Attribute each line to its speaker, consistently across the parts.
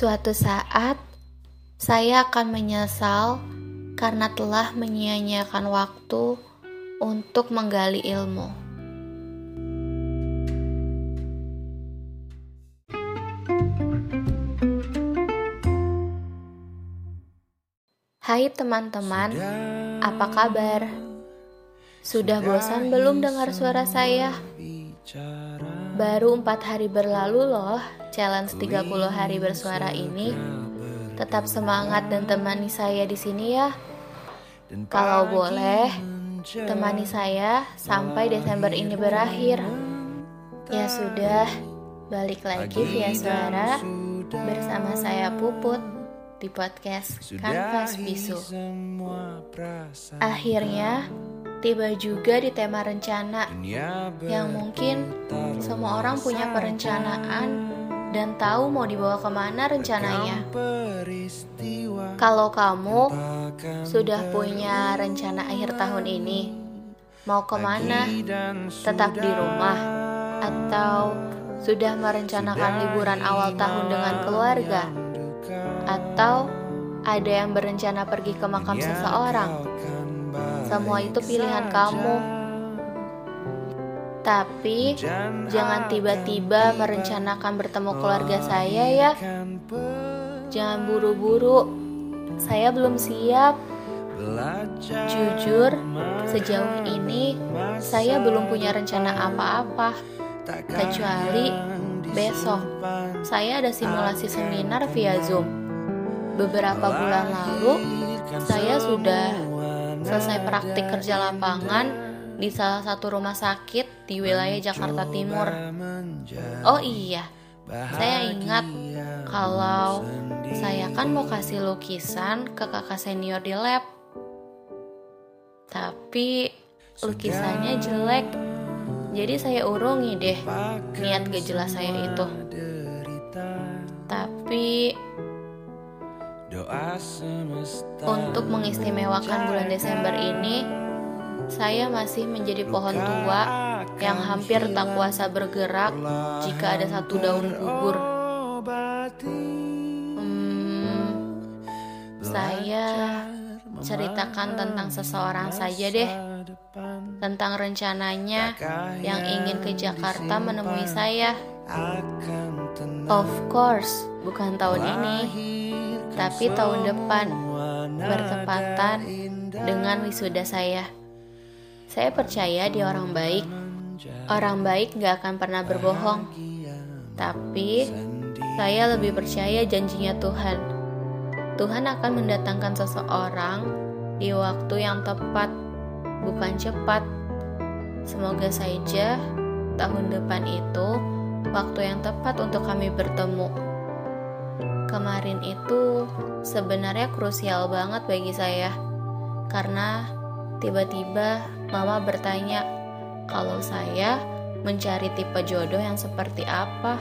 Speaker 1: Suatu saat, saya akan menyesal karena telah menyia-nyiakan waktu untuk menggali ilmu. Hai teman-teman, apa kabar? Sudah bosan belum dengar suara saya? Baru empat hari berlalu loh challenge 30 hari bersuara ini. Tetap semangat dan temani saya di sini ya. Kalau boleh, temani saya sampai Desember ini berakhir. Ya sudah, balik lagi via suara bersama saya Puput di podcast Kanvas Bisu. Akhirnya, tiba juga di tema rencana yang mungkin semua orang punya perencanaan dan tahu mau dibawa ke mana rencananya. Kalau kamu sudah punya rencana akhir tahun ini, mau ke mana? Tetap di rumah atau sudah merencanakan liburan awal tahun dengan keluarga? atau ada yang berencana pergi ke makam seseorang. Semua itu pilihan kamu. Tapi jangan tiba-tiba merencanakan bertemu keluarga saya ya. Jangan buru-buru. Saya belum siap. Jujur, sejauh ini saya belum punya rencana apa-apa. Kecuali besok saya ada simulasi seminar via Zoom. Beberapa bulan lalu saya sudah selesai praktik kerja lapangan di salah satu rumah sakit di wilayah Jakarta Timur. Oh iya, saya ingat kalau saya kan mau kasih lukisan ke kakak senior di lab. Tapi lukisannya jelek. Jadi saya urungi deh niat gak jelas saya itu. Tapi untuk mengistimewakan bulan Desember ini, saya masih menjadi pohon tua yang hampir tak kuasa bergerak jika ada satu daun gugur. Hmm, saya ceritakan tentang seseorang saja deh, tentang rencananya yang ingin ke Jakarta menemui saya. Of course, bukan tahun ini, tapi tahun depan, bertepatan dengan wisuda saya. Saya percaya dia orang baik. Orang baik gak akan pernah berbohong. Tapi saya lebih percaya janjinya Tuhan. Tuhan akan mendatangkan seseorang di waktu yang tepat, bukan cepat. Semoga saja tahun depan itu waktu yang tepat untuk kami bertemu. Kemarin itu sebenarnya krusial banget bagi saya, karena tiba-tiba Mama bertanya kalau saya mencari tipe jodoh yang seperti apa.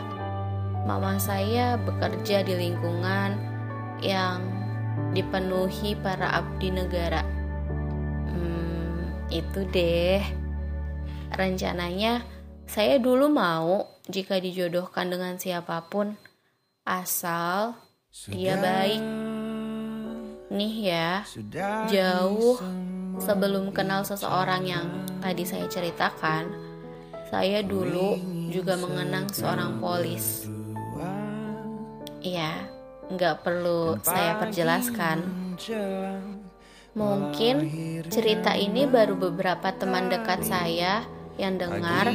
Speaker 1: Mama saya bekerja di lingkungan yang dipenuhi para abdi negara. Hmm, itu deh. Rencananya saya dulu mau jika dijodohkan dengan siapa pun asal dia baik. Nih ya, jauh sebelum kenal seseorang yang tadi saya ceritakan, saya dulu juga mengenang seorang polis. Iya, nggak perlu saya perjelaskan. Mungkin cerita ini baru beberapa teman dekat saya yang dengar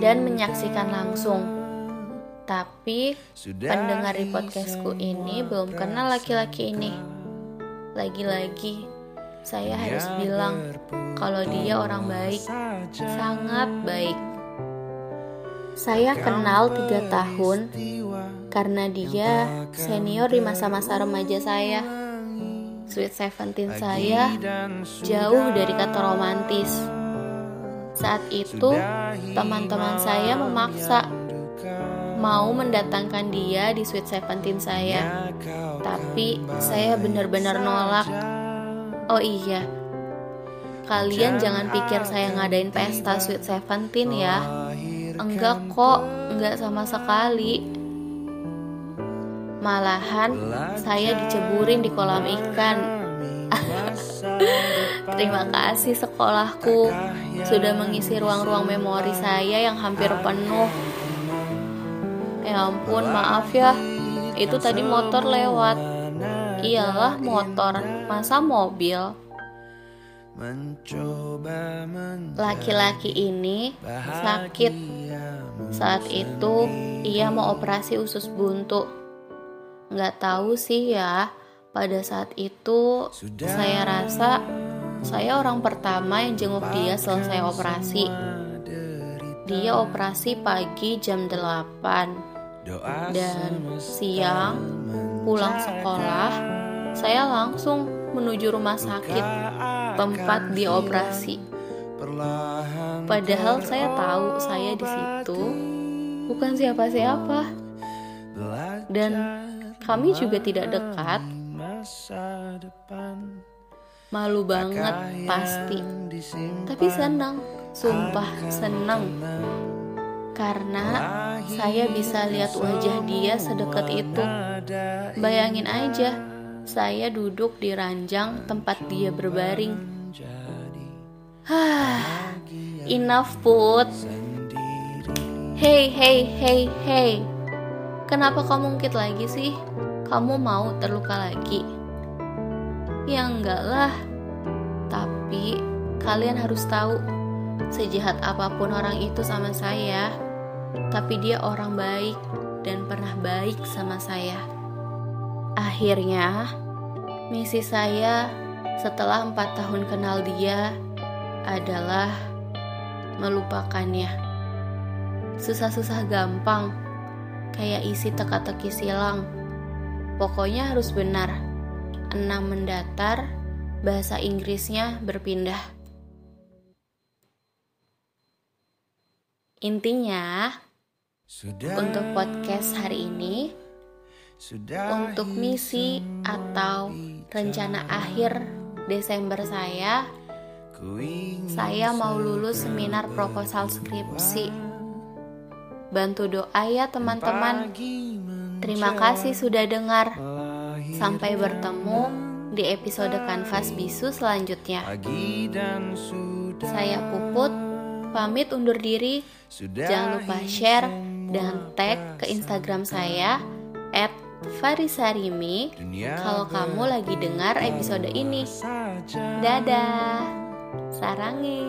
Speaker 1: dan menyaksikan langsung. Tapi pendengar di podcastku ini belum kenal laki-laki ini. Lagi-lagi saya harus bilang kalau dia orang baik, sangat baik. Saya kenal tiga tahun karena dia senior di masa-masa remaja saya. Sweet Seventeen saya jauh dari kata romantis. Saat itu, teman-teman saya memaksa mau mendatangkan dia di Sweet Seventeen saya. Tapi saya benar-benar nolak. Oh iya, kalian jangan pikir saya ngadain pesta Sweet Seventeen ya. Enggak kok, enggak sama sekali. Malahan saya diceburin di kolam ikan. Terima kasih sekolahku sudah mengisi ruang-ruang memori saya yang hampir penuh. Ya ampun, maaf ya. Itu tadi motor lewat. Iyalah motor, masa mobil? Laki-laki ini sakit. Saat itu ia mau operasi usus buntu. Nggak tahu sih ya, pada saat itu saya rasa saya orang pertama yang jenguk dia selesai operasi. Dia operasi pagi jam 8 dan siang pulang sekolah saya langsung menuju rumah sakit tempat dia operasi. Padahal saya tahu saya di situ bukan siapa-siapa. Dan kami juga tidak dekat. Malu banget pasti. Tapi senang, sumpah senang. Karena saya bisa lihat wajah dia sedekat itu. Bayangin aja, saya duduk di ranjang tempat dia berbaring. Hah, enough put. Hey, hey, hey, hey. Kenapa kamu ungkit lagi sih? Kamu mau terluka lagi? Ya enggak lah. Tapi kalian harus tahu, sejahat apa pun orang itu sama saya, tapi dia orang baik dan pernah baik sama saya. Akhirnya, misi saya setelah empat tahun kenal dia adalah melupakannya. Susah-susah gampang, kayak isi teka-teki silang. Pokoknya harus benar. Enam mendatar, bahasa Inggrisnya berpindah. Intinya, untuk podcast hari ini, untuk misi atau rencana akhir Desember saya, saya mau lulus seminar proposal skripsi. Bantu doa ya teman-teman. Terima kasih sudah dengar. Sampai bertemu di episode Kanvas Bisu selanjutnya. Saya Puput, pamit undur diri. Jangan lupa share dan tag ke Instagram saya at Farisarimi kalau kamu lagi dengar episode ini. Dadah, sarangi.